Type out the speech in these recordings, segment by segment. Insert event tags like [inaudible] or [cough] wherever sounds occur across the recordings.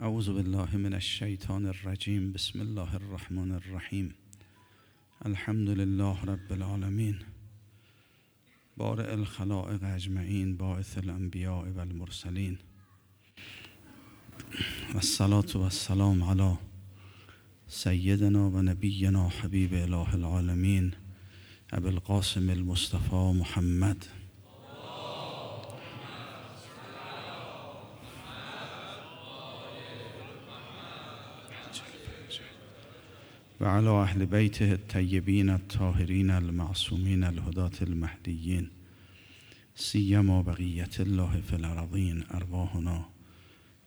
اعوذ بالله من الشیطان الرجیم بسم الله الرحمن الرحیم الحمد لله رب العالمین بارئ الخلائق اجمعین باعث الانبیاء و المرسلین و الصلاة و السلام علی سیدنا و نبینا حبیب اله العالمین ابو القاسم المصطفى محمد. و على اهل بیته الطیبین الطاهرین المعصومین الهداة المهدیین سیما بقیت الله فی الارضین ارواحنا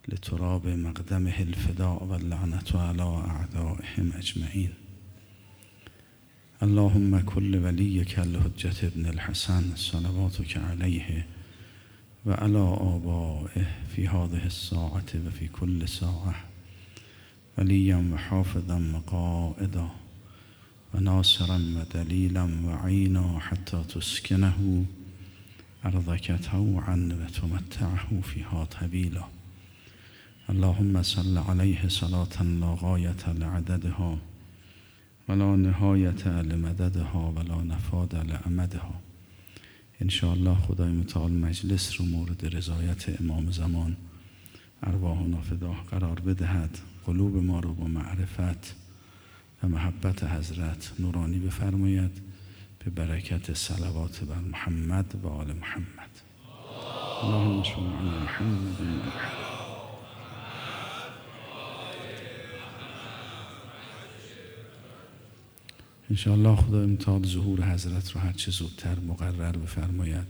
لتراب مقدمه الفداء و اللعنت على اعدائهم اجمعین. اللهم كل وليك الحجة ابن الحسن صلواتك عليه وعلى آبائه في هذه الساعة وفي كل ساعة. وليا وحافظا وقائدا وناصرا ودليلا وعينا حتى تسكنه أرضك طوعا وتمتعه فيها طويلا. اللهم صل عليه صلاة لا غاية لعددها ولا نهایت لمددها ولا نفاد لعمدها انشاءالله خدای متعال مجلس رو مورد رضایت امام زمان ارواح و نافداه قرار بدهد. قلوب ما رو با معرفت و محبت حضرت نورانی بفرماید. به برکت صلوات بر محمد و آل محمد. اللهم صل علی محمد. انشاءالله خدا امتحاد ظهور حضرت رو هرچه زودتر مقرر بفرماید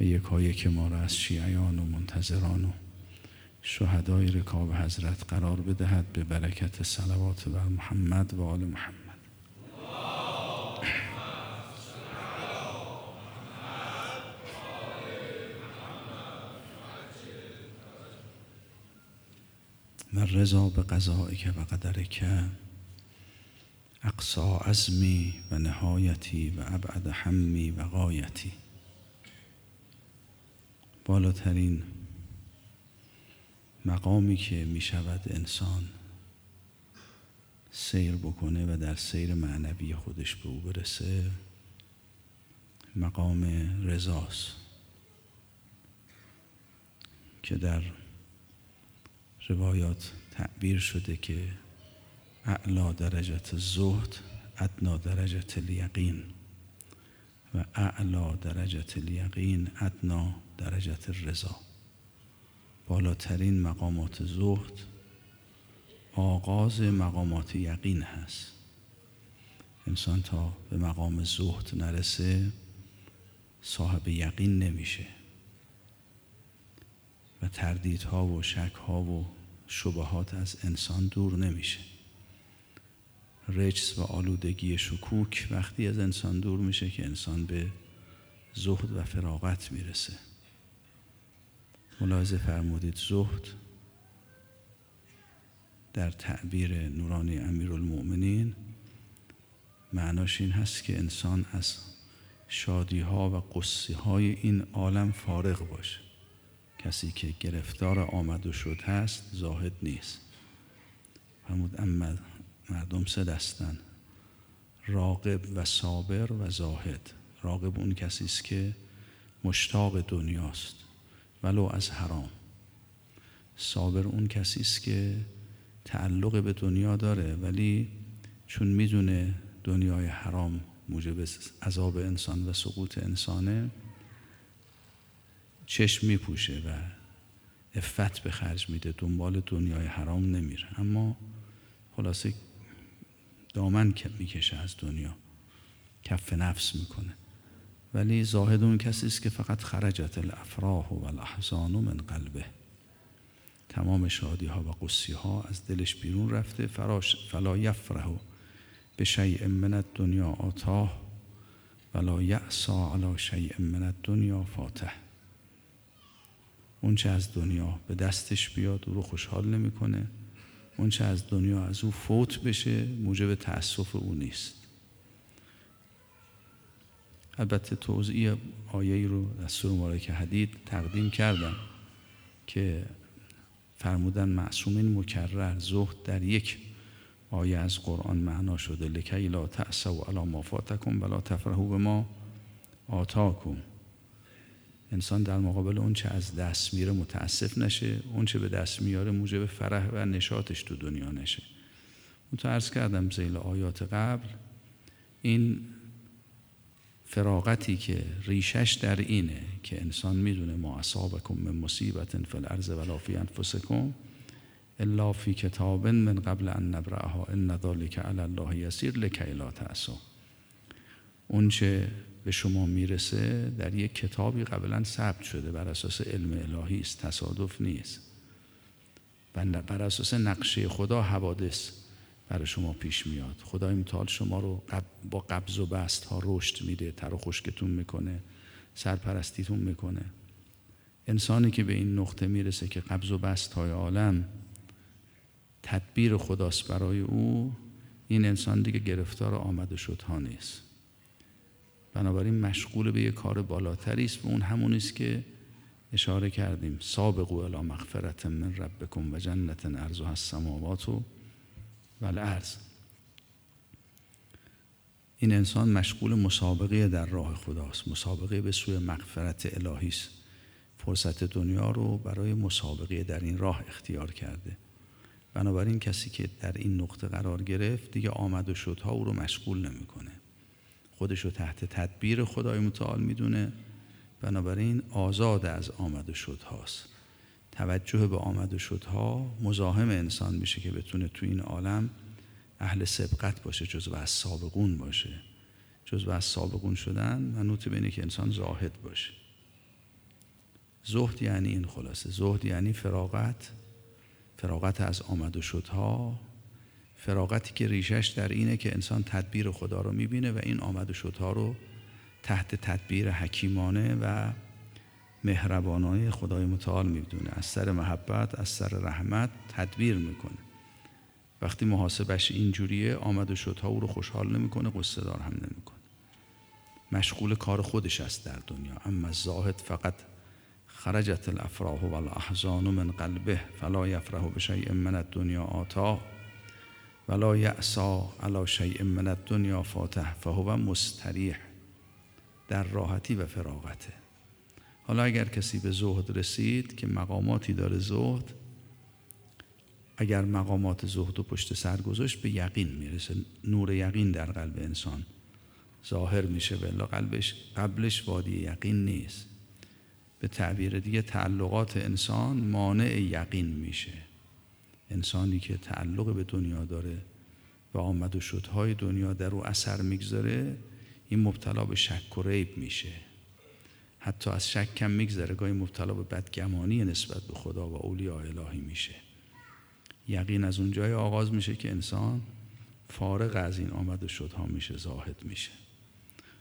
و یکایی که ما را از شیعیان و منتظران و شهدای رکاب حضرت قرار بدهد به برکت صلوات بر محمد و آل محمد. و رضا به قضائک و قدرک اقصا عزمی و نهایتی و ابعد حمی و غایتی. بالاترین مقامی که می شود انسان سیر بکنه و در سیر معنوی خودش به او برسه مقام رضاست که در روایات تعبیر شده که اعلا درجت زهد ادنا درجت الیقین و اعلا درجت الیقین ادنا درجت رضا. بالاترین مقامات زهد آغاز مقامات یقین هست. انسان تا به مقام زهد نرسه صاحب یقین نمیشه. و تردیدها و شکها و شبهات از انسان دور نمیشه. رجس و آلودگی شکوک وقتی از انسان دور میشه که انسان به زهد و فراغت می‌رسه. ملاحظه فرمودید. زهد در تعبیر نورانی امیرالمؤمنین معناش این هست که انسان از شادی ها و قصی های این عالم فارغ باشه. کسی که گرفتار آمد و شد هست زاهد نیست. فرمود اما مردم سه دستن راقب و صابر و زاهد. راقب اون کسی است که مشتاق دنیاست. ولو از حرام. صابر اون کسی است که تعلق به دنیا داره ولی چون می‌دونه دنیای حرام موجب عذاب انسان و سقوط انسانه چشم میپوشه و افت به خرج میده دنبال دنیای حرام نمیره. اما خلاصه دامن می‌کشه از دنیا کف نفس می‌کنه. ولی زاهد اون کسی است که فقط خرجت الافراح و الاحزان من قلبه. تمام شادی ها و قصی ها از دلش بیرون رفته فراش فلا یفرح به شیء من الدنیا آتاه ولا یعصا علی شیء من الدنیا فاتح. اون چه از دنیا به دستش بیاد او رو خوشحال نمی‌کنه. اون چه از دنیا از او فوت بشه موجب تأسف او نیست. البته توضیح آیه رو در سوره مبارکه حدید تقدیم کردم که فرمودن معصومین مکرر زهد در یک آیه از قرآن معنا شده. لکی لا و علی ما فاتکم ولا تفرحوا به ما آتاکم. انسان در مقابل اون چه از دست میره متاسف نشه اون چه به دست میاره موجب فرح و نشاتش تو دنیا نشه. اون کردم زیل آیات قبل این فراغتی که ریشش در اینه که انسان می‌دونه ما اصابکم من مصیبت فی الارض ولا فی انفسکم الا فی کتاب من قبل ان نبرعها ان ذلک علی الله یسیر لکی لا تأسوا اونچه به شما می‌رسه در یک کتابی قبلا ثبت شده بر اساس علم الهی است تصادف نیست. و بر اساس نقشه خدا حوادث. برای شما پیش میاد. خدای متعال شما رو با قبض و بست ها رشد میده تر و خشکتون می‌کنه سرپرستیتون می‌کنه. انسانی که به این نقطه می‌رسه که قبض و بست های عالم تدبیر خداست برای او این انسان دیگه گرفتار آمده شد ها نیست. بنابراین مشغول به یک کار بالاتری است و اون همون است که اشاره کردیم سابقو الی مغفرت من ربکم و جنت ارزها السماوات و الارض این انسان مشغول مسابقه در راه خداست. مسابقه به سوی مغفرت الهی است. فرصت دنیا رو برای مسابقه در این راه اختیار کرده. بنابراین کسی که در این نقطه قرار گرفت دیگه آمد و شدها او رو مشغول نمی‌کنه. خودش رو تحت تدبیر خدای متعال می‌دونه. بنابراین آزاد از آمد و شدهاست. توجه به آمد و شدها مزاحم انسان میشه که بتونه تو این عالم اهل سبقت باشه جزو از سابقون باشه. جزو از سابقون شدن منوط به که انسان زاهد باشه. زهد یعنی این خلاصه. زهد یعنی فراغت. فراغت از آمد و شدها. فراغتی که ریشش در اینه که انسان تدبیر خدا رو می‌بینه و این آمد و شدها رو تحت تدبیر حکیمانه و مهربانای خدای متعال می‌دونه. از سر محبت از سر رحمت تدبیر می‌کنه. وقتی محاسبش اینجوریه آمد و شدها او رو خوشحال نمی‌کنه قصه دار هم نمی‌کنه. مشغول کار خودش است در دنیا. اما زاهد فقط خرجت الافراح و الاحزان من قلبه فلا یفرح به شیء من الدنیا آتا ولا یعصا علی شیء من الدنیا فاتح فهو مستریح. در راحتی و فراغته. حالا اگر کسی به زهد رسید که مقاماتی داره زهد اگر مقامات زهد و پشت سر گذاشت به یقین می‌رسه. نور یقین در قلب انسان ظاهر میشه بلا قلبش قبلش وادی یقین نیست. به تعبیر دیگه تعلقات انسان مانع یقین میشه. انسانی که تعلق به دنیا داره و آمد و شدهای دنیا در او اثر می‌گذاره این مبتلا به شک و ریب میشه. حتی از شک کم میگذره. گاهی مبتلا به بدگمانی نسبت به خدا و اولیاء الهی میشه. یقین از اون جای آغاز میشه که انسان فارغ از این آمد و شدها میشه زاهد میشه.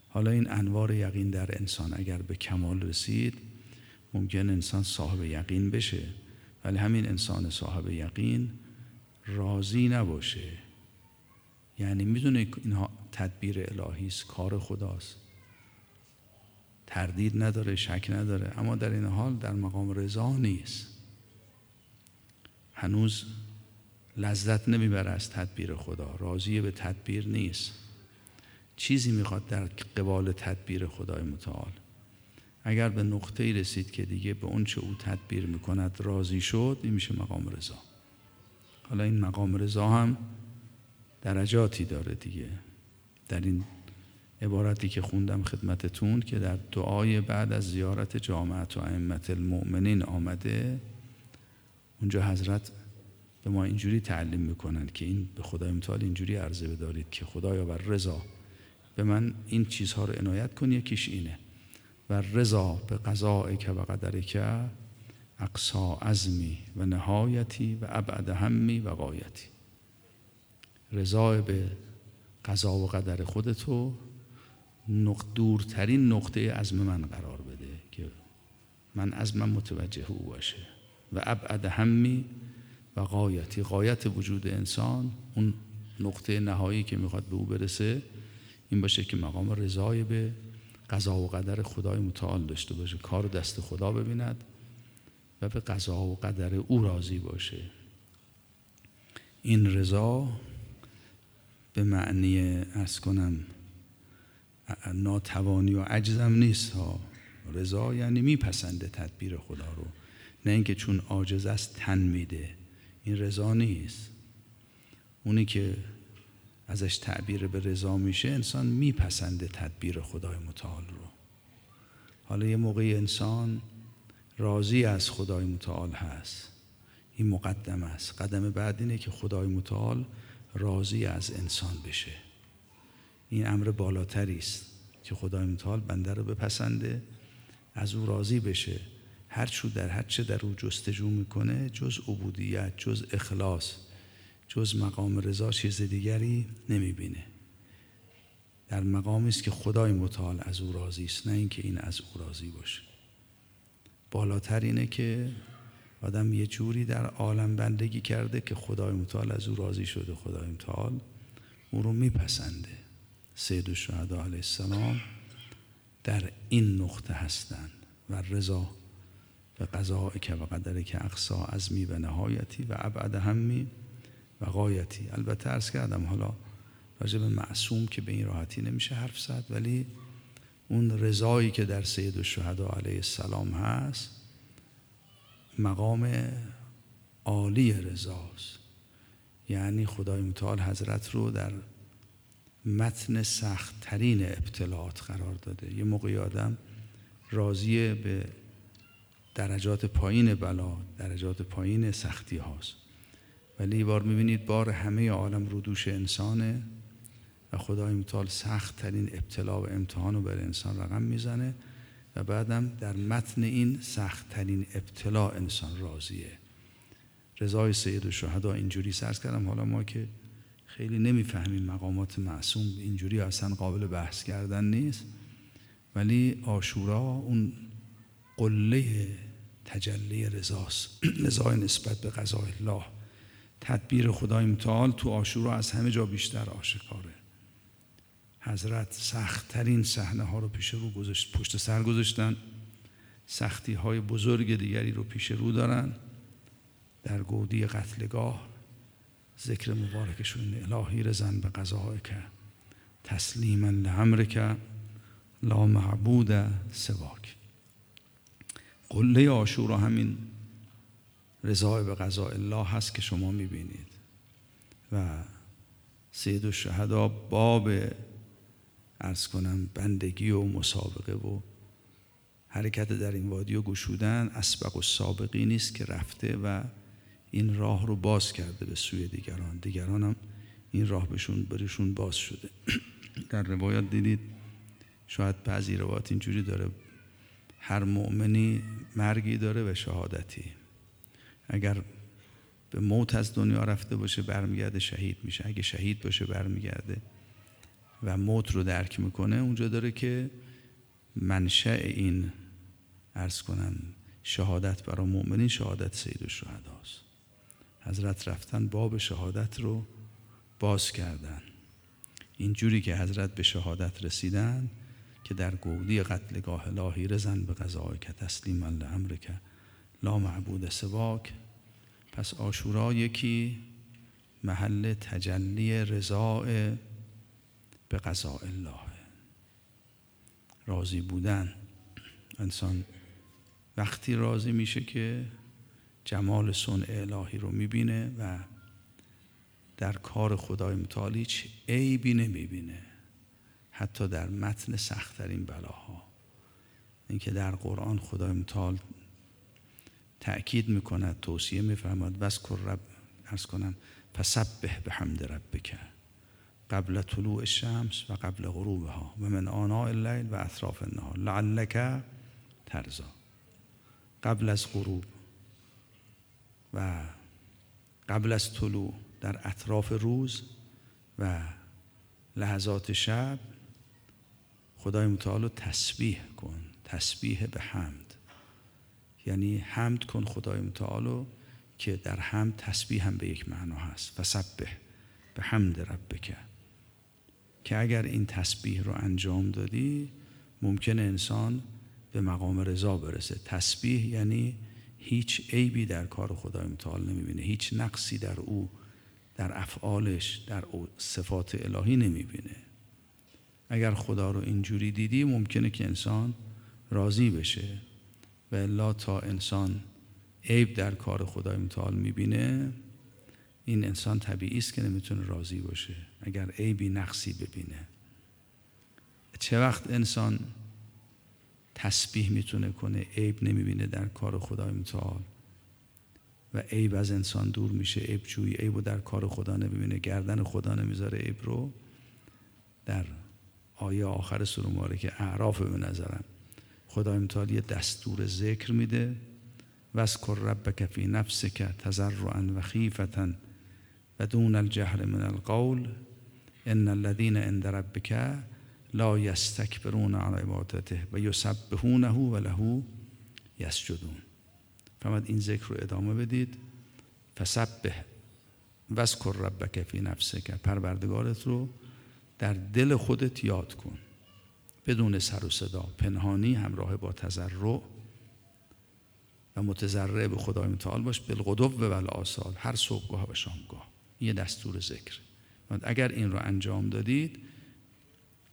حالا این انوار یقین در انسان اگر به کمال رسید ممکن انسان صاحب یقین بشه. ولی همین انسان صاحب یقین راضی نباشه. یعنی می‌دونه اینها تدبیر الهی است کار خداست. تردید نداره شک نداره. اما در این حال در مقام رضا نیست. هنوز لذت نمی‌بره از تدبیر خدا. راضی به تدبیر نیست. چیزی می‌خواد در قبال تدبیر خدای متعال. اگر به نقطه رسید که دیگه به اون چه او تدبیر می‌کند راضی شد این میشه مقام رضا. حالا این مقام رضا هم درجاتی داره دیگه. در این عبارتی که خوندم خدمتتون که در دعای بعد از زیارت جامعت و ائمه المؤمنین آمده اونجا حضرت به ما اینجوری تعلیم می‌کنن که این به خدای متعال اینجوری عرضه بدارید که خدایا بر رضا به من این چیزها رو عنایت کن یکیش اینه. و رضا به قضاء که و قدر که اقصا عزمی و نهایتی و ابعد همی و قایتی رضا به قضا و قدر خودتو دورترین نقطه عزم من قرار بده که من من متوجه او باشه. و ابعد همی و قایتی قایت وجود انسان اون نقطه نهایی که می‌خواد به او برسه این باشه که مقام رضای به قضا و قدر خدای متعال داشته باشه کار دست خدا ببیند و به قضا و قدر او راضی باشه. این رضا به معنی ارز کنم ناتوانی و عجزم نیست ها رضا یعنی میپسنده تدبیر خدا رو. نه اینکه چون عاجز است تن میده. این رضا نیست. اونی که ازش تعبیر به رضا میشه انسان میپسنده تدبیر خدای متعال رو. حالا یه موقعی انسان راضی از خدای متعال هست. این مقدم است. قدم بعد اینه که خدای متعال راضی از انسان بشه. این امر بالاتری است که خدای متعال بنده رو بپسنده از او راضی بشه. هر چو در هر چه در او جستجو می‌کنه جز عبودیت جز اخلاص جز مقام رضا چیز دیگری نمی‌بینه. در مقامی است که خدای متعال از او راضی است نه اینکه این از او راضی باشه. بالاتر اینه که آدم یه جوری در عالم بندگی کرده که خدای متعال از او راضی شده خدای متعال او رو میپسنده. سید و شهده علیه السلام در این نقطه هستند و رضا و قضاء که و قدر که اقصا می و نهایتی و ابعد همی و قایتی البته ارز کردم حالا راجع به معصوم که به این راحتی نمیشه حرف زد ولی اون رضایی که در سید و شهدا علیه السلام هست مقام عالی رضاست. یعنی خدای متعال حضرت رو در متن سختترین ابتلاعات قرار داده. یه موقعی آدم راضی به درجات پایین بلا درجات پایین سختی هاست. ولی بار می‌بینید بار همه عالم رو دوش انسانه و خدای متعال سخت ترین ابتلا و امتحان رو بر انسان رقم می‌زنه و بعدم در متن این سخت ترین ابتلا انسان راضیه. رضای سید و شهدا اینجوری سرز کردم. حالا ما که خیلی نمی‌فهمیم مقامات معصوم اینجوری اصلا قابل بحث کردن نیست. ولی آشورا اون قله تجلی رضاست. [clears throat] رضای نسبت به قضای الله. تدبیر خدای متعال تو آشورا از همه جا بیشتر آشکاره. حضرت سختترین صحنه ها رو پیش رو گذاشت پشت سر گذاشتن. سختی های بزرگ دیگری رو پیش رو دارن. در گودی قتلگاه ذکر مبارکشون الهی رزن به قضاهای که تسلیما لعمرک لا معبود سواک. قله آشورا همین رضای به قضاء الله هست که شما می‌بینید. و سید و شهدا باب ارز کنم بندگی و مسابقه و حرکت در این وادی و گشودن اسبق و سابقی نیست که رفته و این راه رو باز کرده به سوی دیگران. دیگران هم این راه بهشون برشون باز شده. [clears throat] در روایات دیدید شاید بعضی روایات اینجوری داره. هر مؤمنی مرگی داره و شهادتی. اگر به موت از دنیا رفته باشه برمیگرده شهید میشه. اگه شهید باشه برمیگرده. و موت رو درک می‌کنه اونجا داره که منشأ این ارز کنم شهادت برای مؤمنین شهادت سید الشهداست حضرت رفتن باب شهادت رو باز کردن. اینجوری که حضرت به شهادت رسیدن که در گودی قتلگاه لاهی رزن به قضای که تسلیم لامر که لا معبود سواک پس آشورا یکی محل تجلی رضای به قضاء الله. راضی بودن. انسان وقتی راضی میشه که جمال صنع الهی رو می‌بینه و در کار خدای متعال هیچ عیبی نمی‌بینه حتی در متن سختترین بلاها. اینکه در قرآن خدای متعال تأکید می‌کند توصیه میفرماد وذکر رب ارز کنم فسبح به حمد ربک قبل طلوع الشمس و قبل غروبها و من آناء اللیل و اطراف النهار لعلک ترزا قبل از غروب و قبل از طلوع در اطراف روز و لحظات شب خدای متعال تسبیح کن تسبیح به حمد. یعنی حمد کن خدای متعال که در حمد تسبیح هم به یک معنا هست. فسبح به حمد ربک. که اگر این تسبیح رو انجام دادی ممکن انسان به مقام رضا برسه. تسبیح یعنی هیچ عیبی در کار خدای متعال نمی‌بینه. هیچ نقصی در او در افعالش در صفات الهی نمی‌بینه. اگر خدا رو اینجوری دیدی ممکنه که انسان راضی بشه. و الا تا انسان عیب در کار خدای متعال می‌بینه این انسان طبیعی است که نمی‌تونه راضی باشه. اگر عیبی نقصی ببینه. چه وقت انسان تسبیح می‌تونه کنه. عیب نمی‌بینه در کار خدای متعال و عیب از انسان دور میشه. عیب جوی عیب و در کار خدا نمی‌بینه. گردن خدا نمی‌ذاره. عیب رو در آیه آخر سوره که اعراف به نظرم. خدای متعال یه دستور ذکر میده. وذکر ربک فی نفسک تضرعا و خیفتا و دون الجهر من القول. ان الذين عند ربک لا یستکبرون عن عبادته و یسبحونه و له یسجدون. فرمد این ذکر رو ادامه بدید. فسبح وذکر ربک فی نفسک. پروردگارت رو در دل خودت یاد کن. بدون سر و صدا پنهانی همراه با تضرع و متضرع به خدای متعال باش. بالغدو و آسال هر صبحگاه و شامگاه. یه دستور ذکر. اگر این رو انجام دادید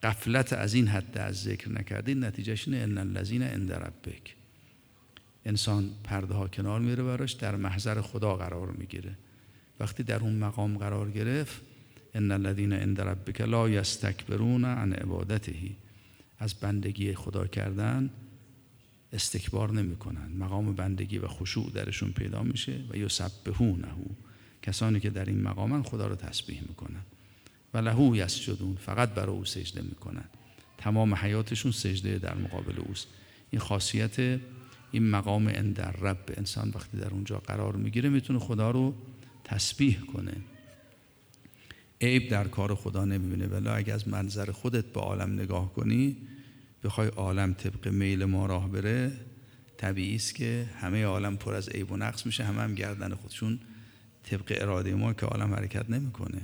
قفلت از این حد از ذکر نکردید نتیجهش اینه ان الذین عند ربک. انسان پرده ها کنار میره براش در محضر خدا قرار می‌گیره. وقتی در اون مقام قرار گرفت ان الذين عند ربک لا یستکبرون عن عبادته. از بندگی خدا کردن استکبار نمی‌کنن. مقام بندگی و خشوع درشون پیدا میشه و یسبحونه. کسانی که در این مقامن خدا رو تسبیح می‌کنن. و لهو یسجدون فقط برای او سجده می‌کنن. تمام حیاتشون سجده در مقابل اوست. این خاصیت این مقام اندر رب انسان وقتی در اونجا قرار می‌گیره می‌تونه خدا رو تسبیح کنه. عیب در کار خدا نمی‌بینه. ولی اگه از منظر خودت به عالم نگاه کنی بخوای عالم طبق میل ما راه بره طبیعی است که همه عالم پر از عیب و نقص میشه همه هم گردن خودشون طبق اراده ما که عالم حرکت نمی‌کنه.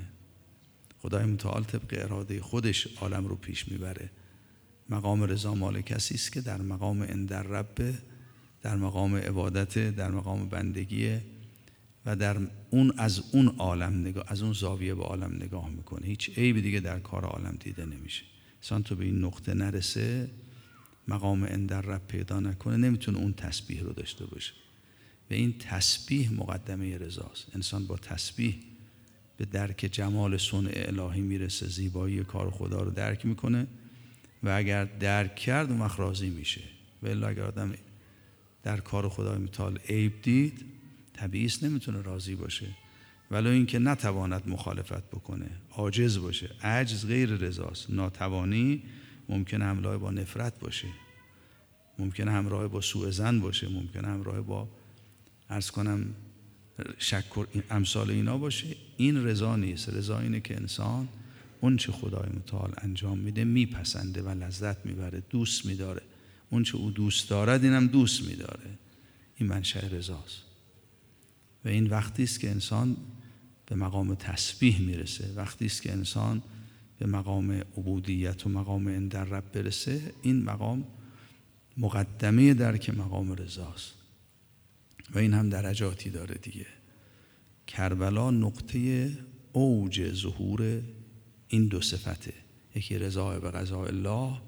خدای متعال طبق اراده خودش عالم رو پیش می‌بره. مقام رضا مال کسی است که در مقام اندر رب در مقام عبادت در مقام بندگی و در اون از اون عالم نگاه از اون زاویه به عالم نگاه می‌کنه. هیچ عیبی دیگه در کار عالم دیده نمیشه. انسان تو به این نقطه نرسه مقام اندر رب پیدا نکنه نمی‌تونه اون تسبیح رو داشته باشه. و این تسبیح مقدمه رضاست. انسان با تسبیح به درک جمال صنع الهی می‌رسه. زیبایی کار خدا رو درک می‌کنه و اگر درک کرد اون وقت راضی میشه. و اگر آدم در کار خدای متعال عیب دید طبیعی نمی‌تونه راضی باشه. ولو اینکه نتواند مخالفت بکنه عاجز باشه. عجز غیر رضاست ناتوانی ممکن همراه با نفرت باشه. ممکن همراه با سوء زن باشه. ممکن همراه با ارز کنم شک امثال اینا باشه. این رضا نیست. رضا اینه که انسان اون چه خدای متعال انجام میده میپسنده و لذت می‌بره دوست میداره. اون چه او دوست دارد اینم دوست میداره. این منشأ رضاست. و این وقتی است که انسان به مقام تسبیح می‌رسه وقتی است که انسان به مقام عبودیت و مقام اندر رب برسه این مقام مقدمه درک مقام رضاست. و این هم درجاتی داره دیگه. کربلا نقطه اوج ظهور این دو صفته. یکی رضا به قضاء الله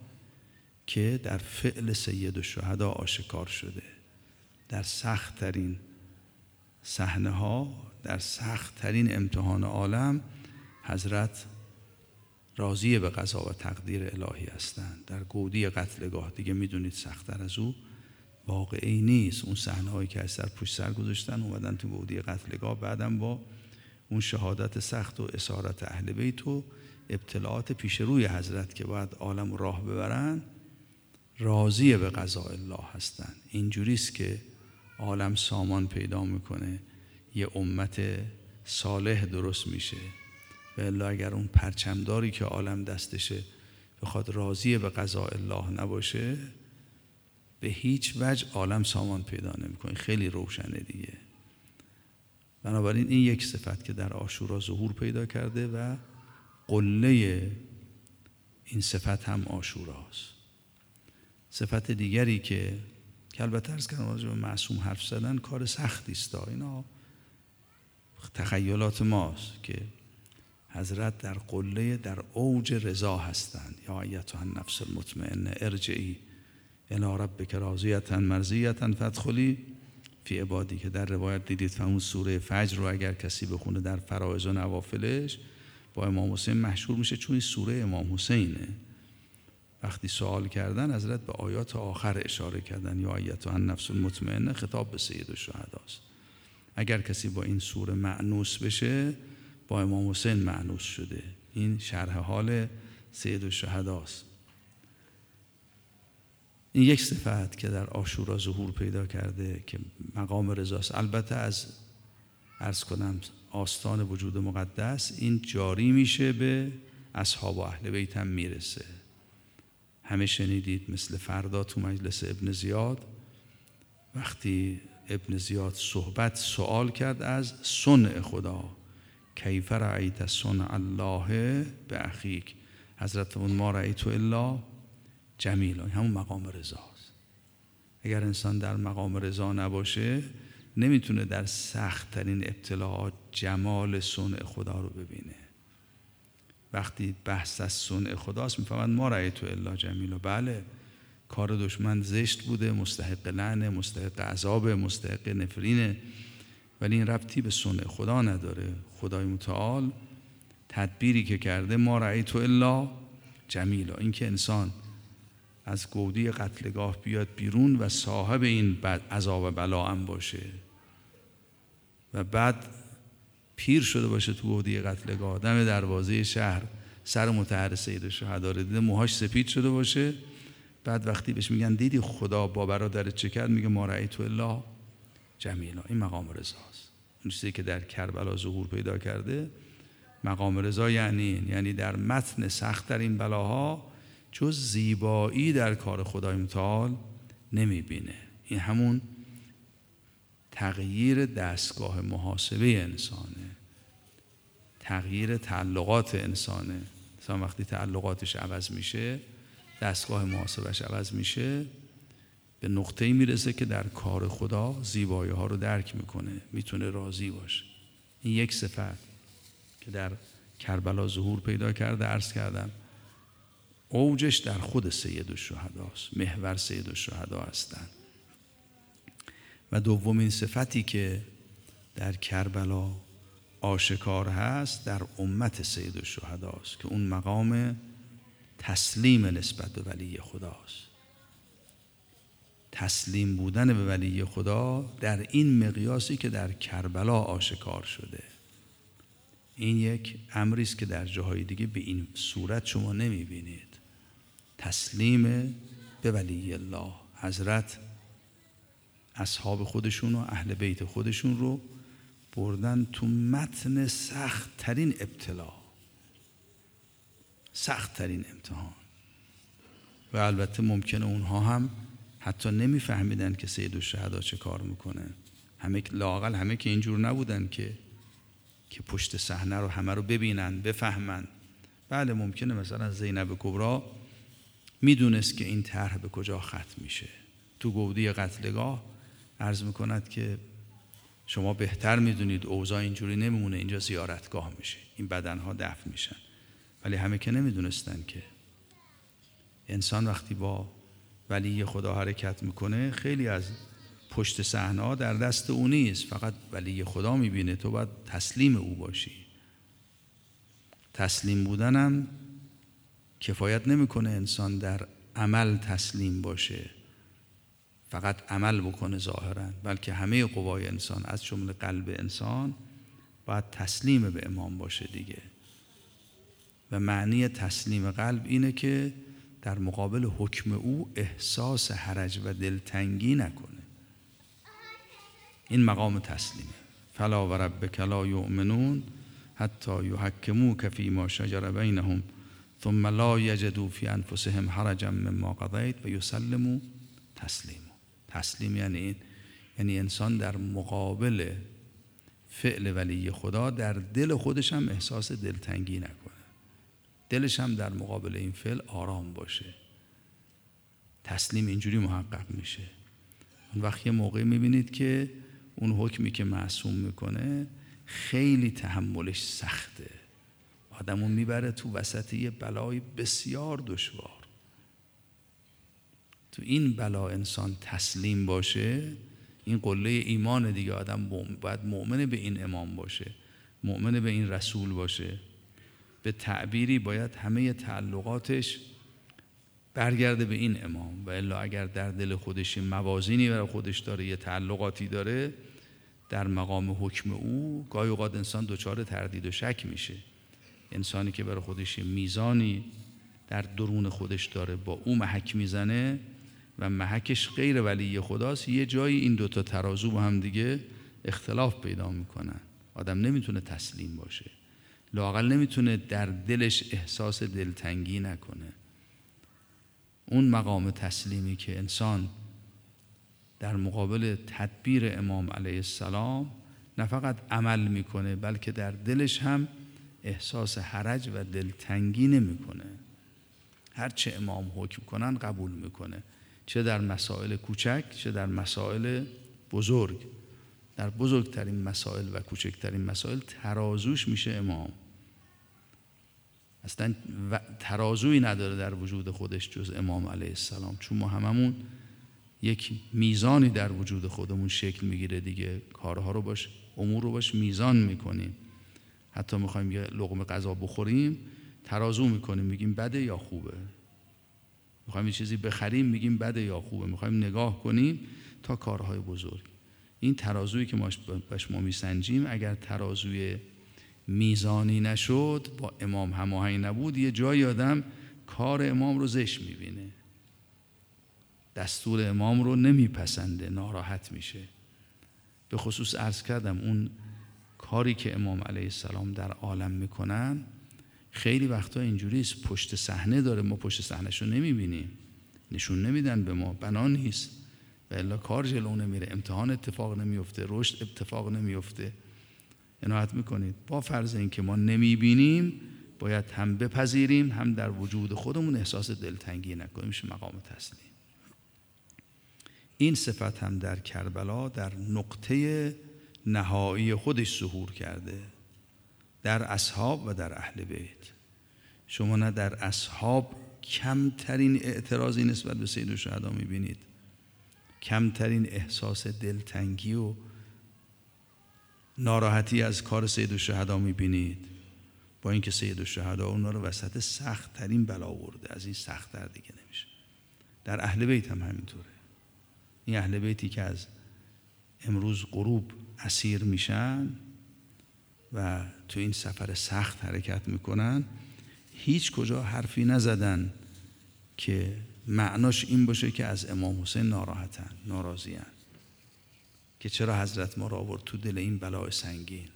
که در فعل سید الشهدا آشکار شده. در سخت ترین صحنه ها در سخت ترین امتحان عالم حضرت راضی به قضا و تقدیر الهی هستند. در گودی قتلگاه دیگه می‌دونید سختتر از او. واقعی نیست. اون صحنه هایی که از سر پشت سر گذاشتن اومدن تو گودی قتلگاه بعدم با اون شهادت سخت و اسارت اهل بیت و ابتلاعات پیش روی حضرت که باید عالم راه ببرن راضی به قضاء الله هستن. اینجوریست که عالم سامان پیدا می‌کنه یه امت صالح درست میشه. و اگر اون پرچمداری که عالم دستشه بخواد راضی به قضاء الله نباشه به هیچ وجه عالم سامان پیدا نمی‌کنه. خیلی روشنه دیگه. بنابراین این یک صفت که در آشورا ظهور پیدا کرده و قله این صفت هم آشوراست. صفت دیگری که که البته ارز کردم راجع به معصوم حرف زدن کار سختی است. اینا تخیلات ماست که حضرت در قله در اوج رضا هستند. یا ایتها النفس المطمئنه ارجعی. الی ربک راضیتا مرضیتا فدخلی فی عبادی که در روایت دیدید. فهمون سوره فجر رو اگر کسی بخونه در فرائض و نوافلش با امام حسین مشهور میشه چون این سوره امام حسینه. وقتی سوال کردن حضرت به آیات آخر اشاره کردن یا آیت و نفس المطمئنه خطاب به سید الشهداست. اگر کسی با این سوره معنوس بشه با امام حسین معنوس شده. این شرح حال سید الشهداست. این یک صفت که در آشورا ظهور پیدا کرده که مقام رضاست البته از ارز کنم آستان وجود مقدس این جاری میشه به اصحاب و اهل بیت هم می‌رسه. همه شنیدید مثل فردا تو مجلس ابن زیاد وقتی ابن زیاد صحبت سوال کرد از صنع خدا کیف رعیت صنع الله به اخیک؟ حضرت اون ما رعیت الا جمیلا همون مقام رضاست اگر انسان در مقام رضا نباشه نمی‌تونه در سخت ترین ابتلاعات جمال صنع خدا رو ببینه. وقتی بحث از صنع خداست می‌فهمند ما رأی تو الا جمیل و بله کار دشمن زشت بوده مستحق لعنه مستحق عذاب مستحق نفرینه ولی این ربطی به صنع خدا نداره. خدای متعال تدبیری که کرده ما رأی تو الا جمیلا اینکه انسان از گودی قتلگاه بیاد بیرون و صاحب این عذاب بلا هم باشه. و بعد پیر شده باشه تو گودی قتلگاه. دم دروازه شهر سر متحر سید شهدا رو دیده موهاش سپید شده باشه. بعد وقتی بهش میگن دیدی خدا با برادر چه کرد؟ میگه ما تو الله جمیلا. این مقام رضاست اون چیزی که در کربلا ظهور پیدا کرده مقام رضا یعنی یعنی در متن سخت این بلاها جز زیبایی در کار خدای متعال نمی‌بینه. این همون تغییر دستگاه محاسبه انسانه. تغییر تعلقات انسانه. مثلا وقتی تعلقاتش عوض میشه دستگاه محاسبش عوض میشه به نقطه می‌رسه که در کار خدا زیبایی ها رو درک می‌کنه می‌تونه راضی باشه. این یک صفت که در کربلا ظهور پیدا کرده عرض کردم. اوجش در خود سید الشهداست محور سید الشهدا هستند. و دومین صفتی که در کربلا آشکار هست در امت سید الشهداست که اون مقام تسلیم نسبت به ولی خداست. تسلیم بودن به ولی خدا در این مقیاسی که در کربلا آشکار شده. این یک امری است که در جاهای دیگه به این صورت شما نمی‌بینید. تسلیم به ولی الله. حضرت اصحاب خودشون و اهل بیت خودشون رو بردن تو متن سخت ترین ابتلا. سخت ترین امتحان. و البته ممکنه اونها هم حتی نمیفهمیدن که سید الشهدا چه کار می‌کنه. همه لاقل همه که اینجور نبودن که که پشت صحنه رو همه رو ببینن بفهمن. بله ممکنه مثلا زینب کبرا می‌دونست که این طرح به کجا ختم میشه. تو گودی قتلگاه عرض می‌کند که شما بهتر می‌دونید اوضاع اینجوری نمیمونه اینجا زیارتگاه میشه. این بدنها دفن میشن. ولی همه که نمی‌دونستن که. انسان وقتی با ولی خدا حرکت می‌کنه خیلی از پشت صحنه در دست او نیست. فقط ولی خدا می‌بینه تو باید تسلیم او باشی. تسلیم بودنم کفایت نمی‌کنه انسان در عمل تسلیم باشه. فقط عمل بکنه ظاهرا بلکه همه قوای انسان از جمله قلب انسان باید تسلیم به امام باشه دیگه. و معنی تسلیم قلب اینه که در مقابل حکم او احساس حرج و دلتنگی نکنه. این مقام تسلیمه. فلا و ربک لا یؤمنون حتی یحکموک فی ما شجر بینهم. ثم لا یجدوا فی انفسهم حرجا مما قضیت و یسلموا تسلیم تسلیم یعنی این؟ یعنی انسان در مقابل فعل ولی خدا در دل خودش هم احساس دلتنگی نکنه. دلش هم در مقابل این فعل آرام باشه. تسلیم اینجوری محقق میشه. اون وقت یه موقع می‌بینید که اون حکمی که معصوم می‌کنه خیلی تحملش سخته. آدمو می‌بره تو وسط یه بلای بسیار دشوار. تو این بلا انسان تسلیم باشه این قله ایمان دیگه آدم باید مؤمن به این امام باشه مؤمن به این رسول باشه. به تعبیری باید همه تعلقاتش برگرده به این امام. و الا اگر در دل خودش موازینی برای خودش داره یه تعلقاتی داره در مقام حکم او گاهی اوقات انسان دچار تردید و شک میشه. انسانی که برای خودش میزانی در درون خودش داره با او محک می‌زنه و محکش غیر ولی خداست. یه جایی این دوتا ترازو با هم دیگه اختلاف پیدا می‌کنن. آدم نمی‌تونه تسلیم باشه. لاقل نمی‌تونه در دلش احساس دلتنگی نکنه. اون مقام تسلیمی که انسان در مقابل تدبیر امام علیه السلام نه فقط عمل می‌کنه بلکه در دلش هم احساس حرج و دلتنگی نمی‌کنه. هر چه امام حکم کنن قبول می‌کنه. چه در مسائل کوچک چه در مسائل بزرگ. در بزرگترین مسائل و کوچکترین مسائل ترازوش میشه امام. اصلا ترازوی نداره در وجود خودش جز امام علیه السلام. چون ما هممون یک میزانی در وجود خودمون شکل می‌گیره دیگه. کارها رو باش امور رو باش میزان می‌کنیم. حتی می‌خوایم یه لغم غذا بخوریم ترازو می‌کنیم میگیم بده یا خوبه. می‌خوایم یه چیزی بخریم میگیم بده یا خوبه. می‌خوایم نگاه کنیم تا کارهای بزرگ. این ترازویی که ما باش ما میسنجیم اگر ترازوی میزانی نشد با امام هماهنگ نبود یه جای آدم کار امام رو زش می‌بینه. دستور امام رو نمیپسنده ناراحت میشه. به خصوص عرض کردم اون کاری که امام علیه السلام در عالم می‌کنن خیلی وقتا اینجوری است. پشت صحنه داره ما پشت صحنهش رو نمی‌بینیم. نشون نمیدن به ما. بنا نیست. و الا کار جلو نمیره. امتحان اتفاق نمیفته رشد اتفاق نمیفته عنایت می‌کنید. با فرض اینکه ما نمی‌بینیم باید هم بپذیریم هم در وجود خودمون احساس دلتنگی نکنیم. میشه مقام تسلیم این صفت هم در کربلا در نقطه نهایی خودش ظهور کرده در اصحاب و در اهل بیت. شما نه در اصحاب کمترین اعتراضی نسبت به سید الشهدا می‌بینید. کمترین احساس دلتنگی و ناراحتی از کار سید الشهدا می‌بینید. با اینکه سید الشهدا اونا رو وسط سخت ترین بلا آورده. از این سخت تر دیگه نمیشه. در اهل بیت هم همینطوره. این اهل بیتی که از امروز غروب اسیر میشن و تو این سفر سخت حرکت می‌کنن. هیچ کجا حرفی نزدن که معناش این باشه که از امام حسین ناراحتن ناراضیان که چرا حضرت ما را آورد تو دل این بلا سنگین؟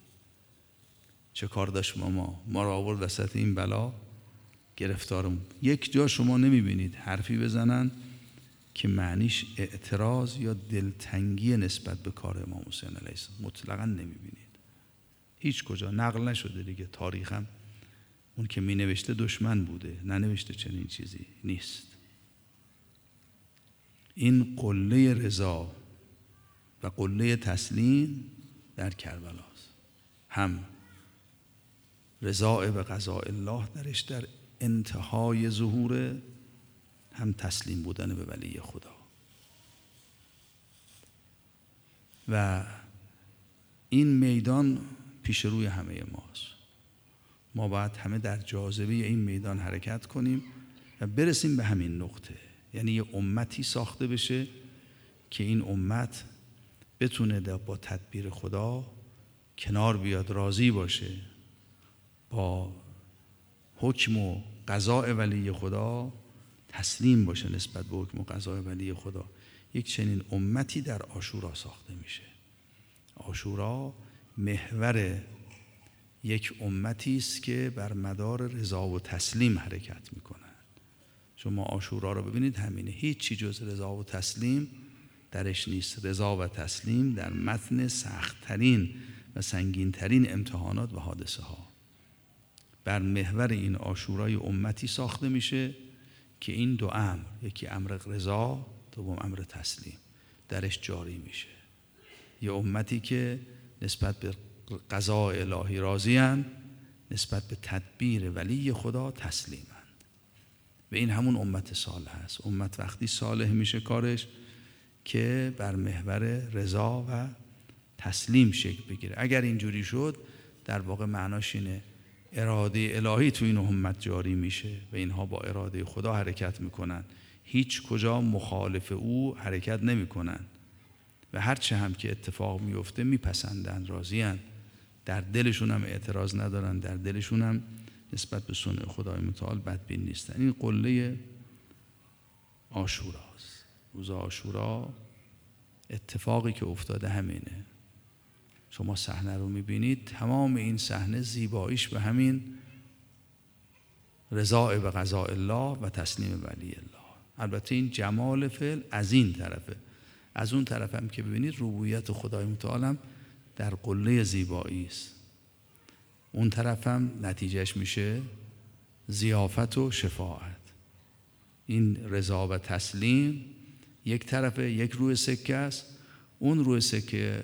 چه کار داشت ما ما را آورد وسط این بلا؟ گرفتارم. یک جا شما نمی‌بینید حرفی بزنن که معنیش اعتراض یا دلتنگی نسبت به کار امام حسین علیه السلام. مطلقا نمی‌بینید. هیچ کجا. نقل نشده دیگه تاریخم. اون که می نوشته دشمن بوده. ننوشته چنین چیزی نیست. این قله رضا و قله تسلیم در کربلاست. هم رضا به قضاء الله درش در انتهای ظهور هم تسلیم بودن به ولی خدا. و این میدان پیش روی همه ماست. ما باید همه در جاذبه این میدان حرکت کنیم و برسیم به همین نقطه. یعنی یه امتی ساخته بشه که این امت بتونه با تدبیر خدا کنار بیاد راضی باشه. با حکم و قضاء ولی خدا تسلیم باشه نسبت به حکم و قضاء ولی خدا. یک چنین امتی در آشورا ساخته میشه. آشورا محور یک امتی است که بر مدار رضا و تسلیم حرکت می‌کنن شما آشورا رو ببینید همینه. هیچ چی جز رضا و تسلیم درش نیست. رضا و تسلیم در متن سختترین و سنگینترین امتحانات و حادثه ها بر محور این آشورای امتی ساخته میشه. که این دو امر یکی امر رضا دوم امر تسلیم درش جاری میشه. یه امتی که نسبت به قضاء الهی راضیان نسبت به تدبیر ولی خدا تسلیمند. و این همون امت صالح است امت وقتی صالح میشه کارش که بر محور رضا و تسلیم شکل بگیره. اگر اینجوری شد در واقع معناش اینه اراده الهی تو این امت جاری میشه و اینها با اراده خدا حرکت می‌کنن. هیچ کجا مخالف او حرکت نمی‌کنن. و هر چه هم که اتفاق میفته میپسندن راضیان در دلشون هم اعتراض ندارن در دلشون هم نسبت به سنت خدای متعال بدبین نیستن. این قله آشوراست. روز آشورا اتفاقی که افتاده همینه. شما صحنه رو می‌بینید. تمام این صحنه زیباییش به همین رضا به قضاء الله و تسلیم ولی الله. البته این جمال فعل از این طرفه. از اون طرف هم که ببینید ربویت خدای متعالم در قله زیبایی است. اون طرف هم نتیجهش میشه زیافت و شفاعت. این رضا و تسلیم یک طرف یک روی سکه است. اون روی سکه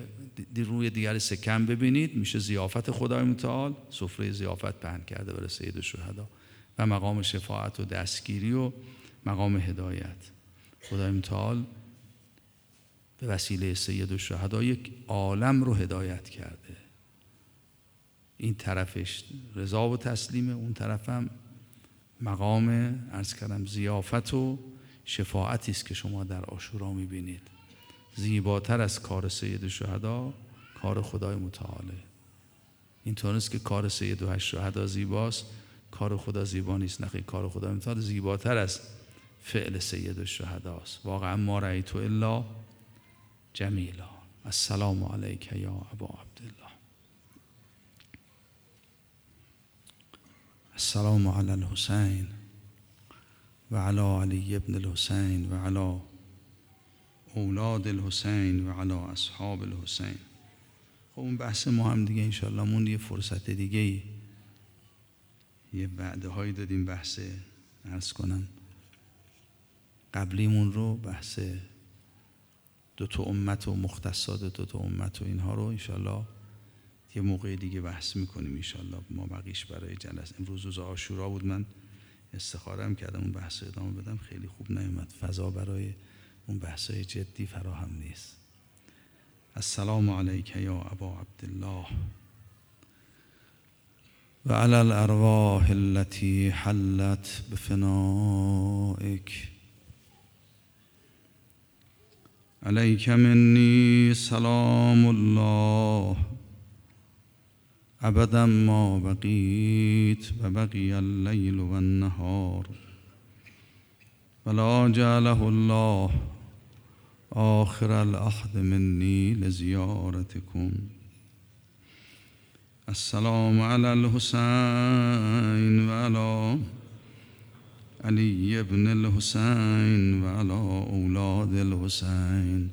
روی دیگر سکه هم ببینید میشه زیافت خدای متعال. سفره زیافت پهن کرده برای سید شهدا. و مقام شفاعت و دستگیری و مقام هدایت. خدای متعال به وسیله سید الشهدا یک عالم رو هدایت کرده. این طرفش رضا و تسلیمه اون طرفم مقام ارز کردم زیافت و شفاعتی است که شما در آشورا می‌بینید. زیباتر از کار سید شهدا کار خدای متعاله این است که کار سید و شهدا زیباست کار خدا زیبا نیست نخی کار خدا متعال زیباتر از فعل سید الشهداست واقعا ما رأیت الا جمیلا. السلام علیک یا ابا عبدالله. السلام علی الحسین و علی علی ابن الحسین و علی اولاد الحسین و علی اصحاب الحسین. خب اون بحث ما هم دیگه انشالله مون یه فرصت دیگه یه وعده هایی دادیم بحث ارز کنم. قبلیمون رو بحث دو تا امت و مختصات دو تا امت و اینها رو انشالله یه موقع دیگه بحث می‌کنیم انشالله ما بقیش برای جلسه. امروز روز آشورا بود. من استخاره کردم اون بحث ادامه بدم. خیلی خوب نیومد. فضا برای اون بحث جدی فراهم نیست. السلام علیک یا ابا عبدالله و علی الارواح التي حلت بفنائك عليك مني سلام الله. أبدا ما بقيت وبقي الليل والنهار ولا جعله الله آخر العهد مني لزيارتكم السلام على الحسين وعلى علي بن الحسين وعلى أولاد الحسين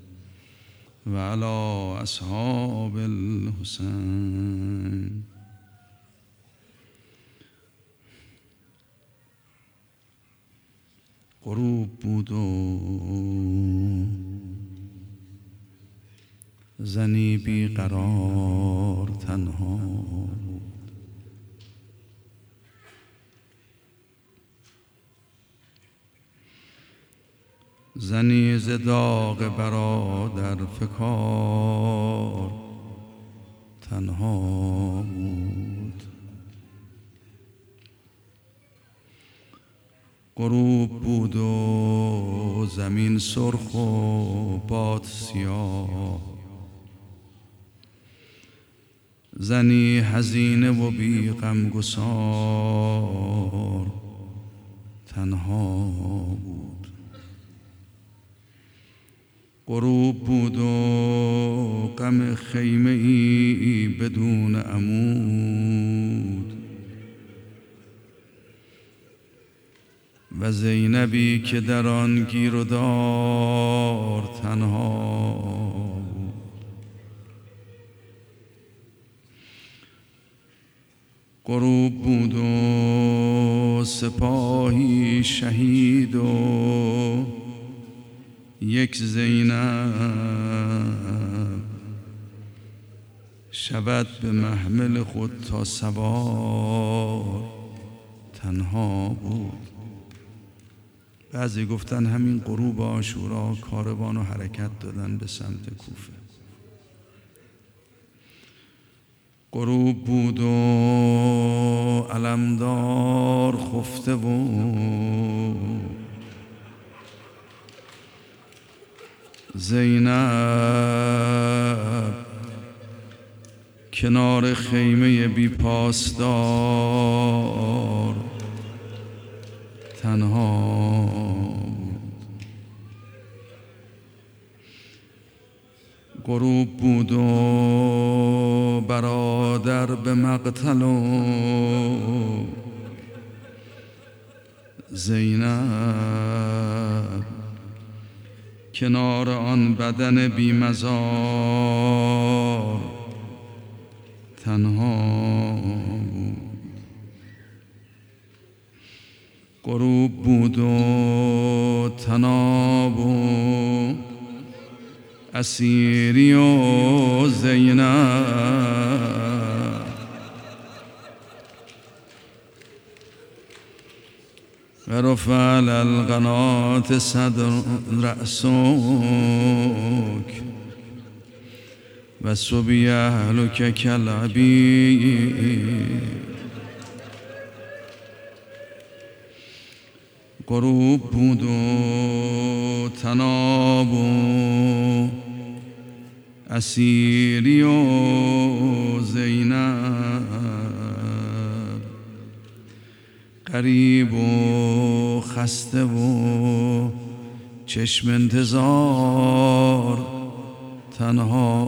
وعلى أصحاب الحسين غروب بود و زنی بیقرار تنها زنی زداغ برادر فکار تنها بود. غروب بود و زمین سرخ و باد سیاه. زنی حزینه و بی غم گسار تنها بود. غروب بود و غم خیمه ای بدون عمود. و زینبی که در آن گیر و دار تنها غروب بود و سپاهی شهید و یک زینب شود به محمل خود تا سوار تنها بود. بعضی گفتن همین غروب آشورا کاروان و حرکت دادن به سمت کوفه. غروب بود و علمدار خفته بود. زینب کنار خیمه بی پاسدار تنها غروب بود و برادر به مقتل و زینب کنار آن بدن بیمزار تنها غروب بود و تناب و اسیری و زینب ورفع القنات صدر رأسك وسبي أهلك كالعبيد غروب بود و تناب و اسیری و زینب. غریب و خسته و چشم انتظار تنها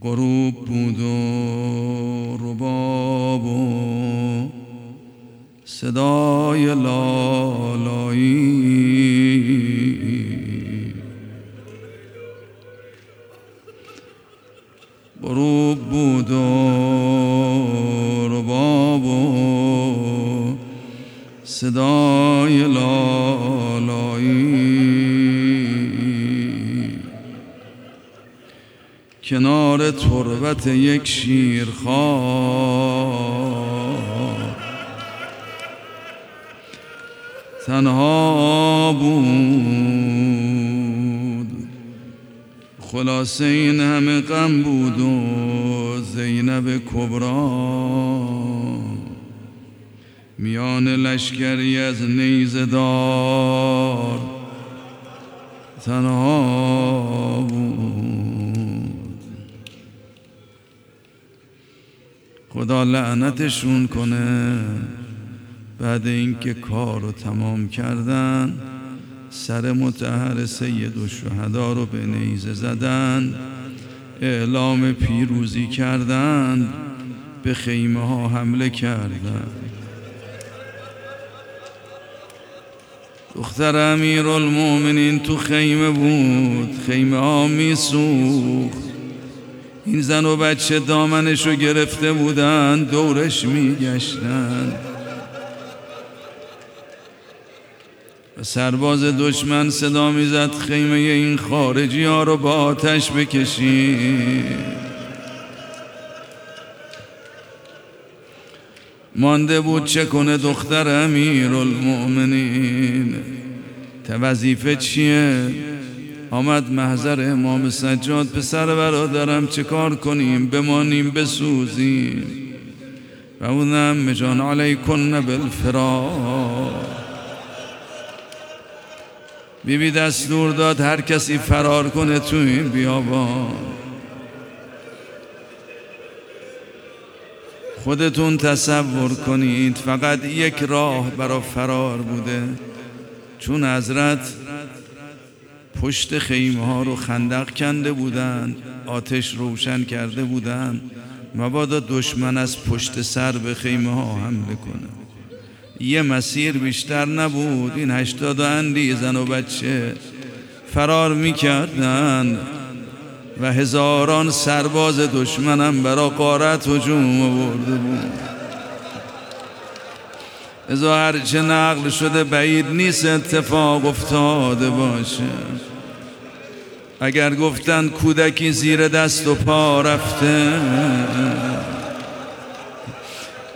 غروب بود و رباب و صدای لالایی. غروب بود و صدای لالایی. کنار تربت یک شیرخواه. تنها بود. خلاصه این همه غم بود و زینب کبران میان لشکری از نیزدار تنها بود. خدا لعنتشون کنه بعد اینکه کار رو تمام کردن. سر متحر سید و رو به نیزه زدن اعلام پیروزی کردن به خیمه ها حمله کردن دختر امیر المومنین تو خیمه بود خیمه ها این زن و بچه دامنشو گرفته بودن دورش میگشتن سرباز دشمن صدا می‌زد خیمه این خارجی ها رو با آتش بکشید مانده بود چه کنه دختر امیر المؤمنین تا وظیفه چیه؟ آمد محضر امام سجاد پسر برادرم چه کار کنیم؟ بمانیم بسوزیم. و اونم مجان علیکن بالفرار بیبی دستور داد هر کسی فرار کنه تو این بیابان. خودتون تصور کنید فقط یک راه برا فرار بوده چون حضرت پشت خیمه ها رو خندق کنده بودند آتش روشن کرده بودند مبادا دشمن از پشت سر به خیمه ها حمله کنه. یه مسیر بیشتر نبود. این هشتاد اندی زن و بچه فرار می‌کردن و هزاران سرباز دشمنم برا قارت هجوم آورده بود. ازا هرچه نقل شده بعید نیست اتفاق افتاده باشه. اگر گفتن کودکی زیر دست و پا رفته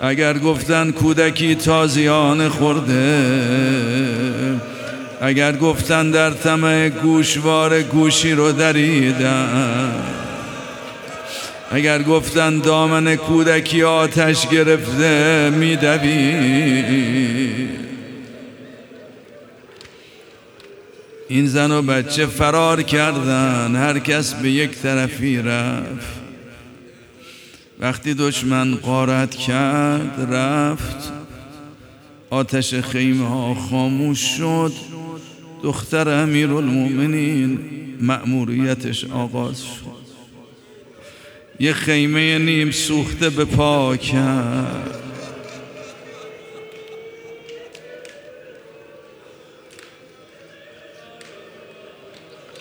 اگر گفتن کودکی تازیان خورده اگر گفتن در طمع گوشوار گوشی رو دریدن اگر گفتن دامن کودکی آتش گرفته میدوی این زن و بچه فرار کردن هر کس به یک طرفی رفت. وقتی دشمن قارت کرد رفت. آتش خیمه ها خاموش شد. دختر امیر المومنین مأموریتش آغاز شد. یه خیمه نیم سوخته به پا کرد.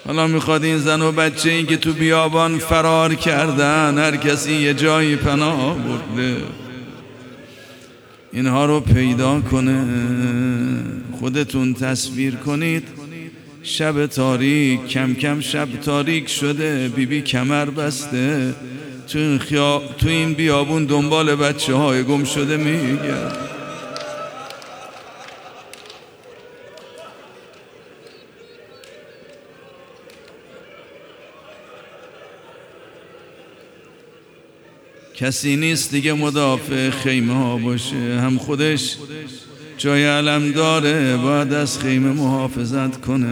حالا می‌خواد این زن و بچه این که تو بیابان فرار کردن هر کسی یه جایی پناه برده. اینها رو پیدا کنه. خودتون تصویر کنید. شب تاریک کم کم شب تاریک شده. بیبی بی کمر بسته. تو این, تو این بیابون دنبال بچه های گم شده میگرد. کسی نیست دیگه مدافع خیمه ها باشه. هم خودش جای علم داره باید از خیمه محافظت کنه.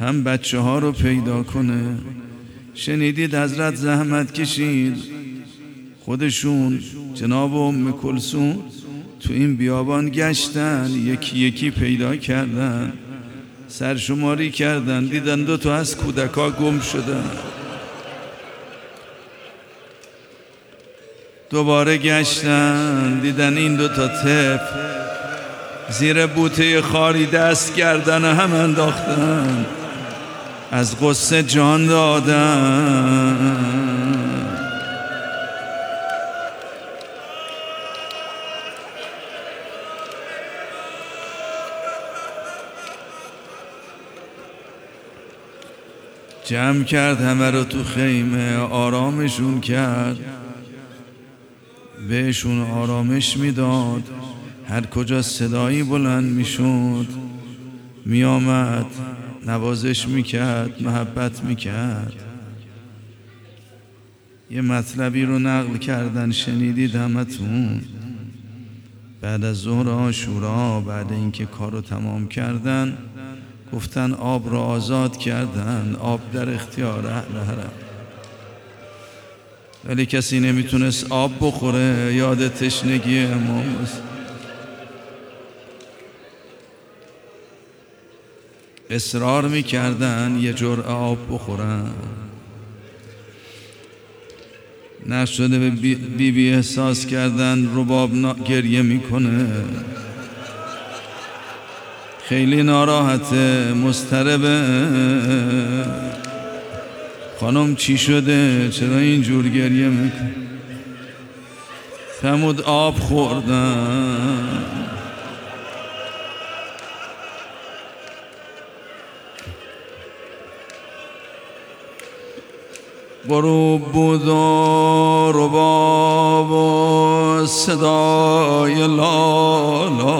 هم بچه ها رو پیدا کنه. شنیدید حضرت زحمت کشید. خودشون جناب ام کلسون تو این بیابان گشتن یکی یکی پیدا کردن. سرشماری کردن دیدن دو تا از کودکا گم شدن. دوباره گشتن دیدن این دو تا تف زیر بوته خاری دست کردن هم انداختن. از قصه جان دادن. جمع کرد همه رو تو خیمه آرامشون کرد. بهشون آرامش می‌داد هر کجا صدایی بلند می‌شد میآمد نوازش می‌کرد محبت می‌کرد. یه مطلبی رو نقل کردن شنیدید همتون. بعد از ظهر آشورا بعد اینکه کار رو تمام کردن گفتن آب رو آزاد کردن آب در اختیار اهل حرم. ولی کسی نمی‌تونست آب بخوره یاد تشنگی امام اصرار می‌کردن یه جور آب بخورن. نشده به بی, بی, بی احساس کردن رباب گریه می‌کنه. خیلی ناراحته مستربه خانم چی شده؟ چرا اینجور گریه میکن فرمود آب خوردن. غروب بود و رباب و صدای لالایی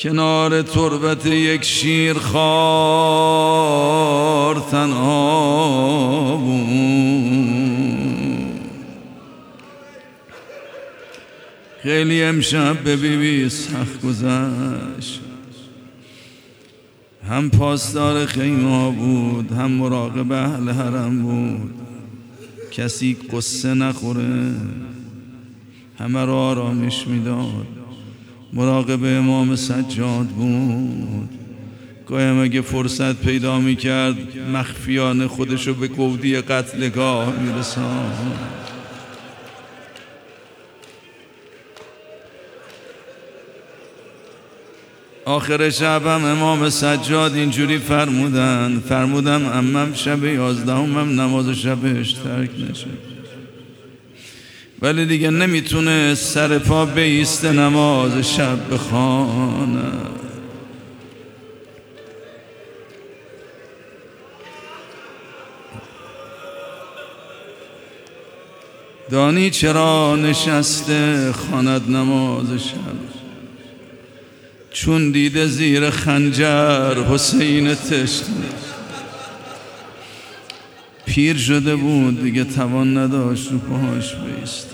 کنار تربت یک شیر خار تنها بود. خیلی امشب به بیبی سخت گذشت. هم پاسدار خیمه بود هم مراقب اهل حرم بود. کسی قصه نخوره همه را آرامش می‌داد. مراقب امام سجاد بود. گاهی اگه فرصت پیدا می‌کرد مخفیانه خودشو به گودی قتلگاه میرسان آخر شبم امام سجاد اینجوری فرمودن فرمودم امم شب یازدهمم نماز شبش ترک نشه. ولی دیگه نمی‌تونه سر پا بیسته نماز شب بخانه دانی چرا نشسته خاند نماز شب؟ چون دیده زیر خنجر حسین تشت پیر شده بود دیگه توان نداشت رو پاهاش بیست.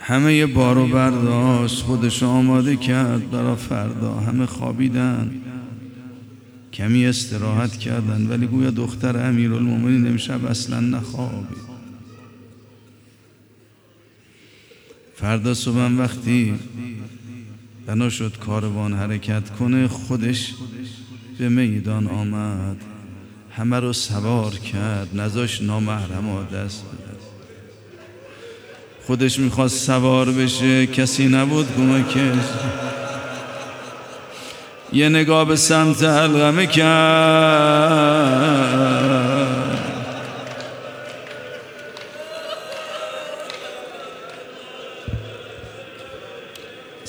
همه یه بارو برداشت خودش آماده کرد برا فردا همه خوابیدن. کمی استراحت کردن ولی گویا دختر امیرالمومنین امشب اصلا نخوابید. فردا صبح وقتی بنا شد کاروان حرکت کنه خودش به میدان آمد. همه رو سوار کرد نزاش نامحرم دست بده خودش می‌خواست سوار بشه کسی نبود کمکش یه نگاه به سمت حلقمه کرد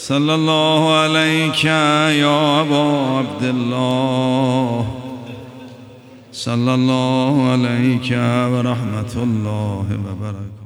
صلى الله عليك يا أبا عبد الله صلى الله عليك ورحمة الله وبركاته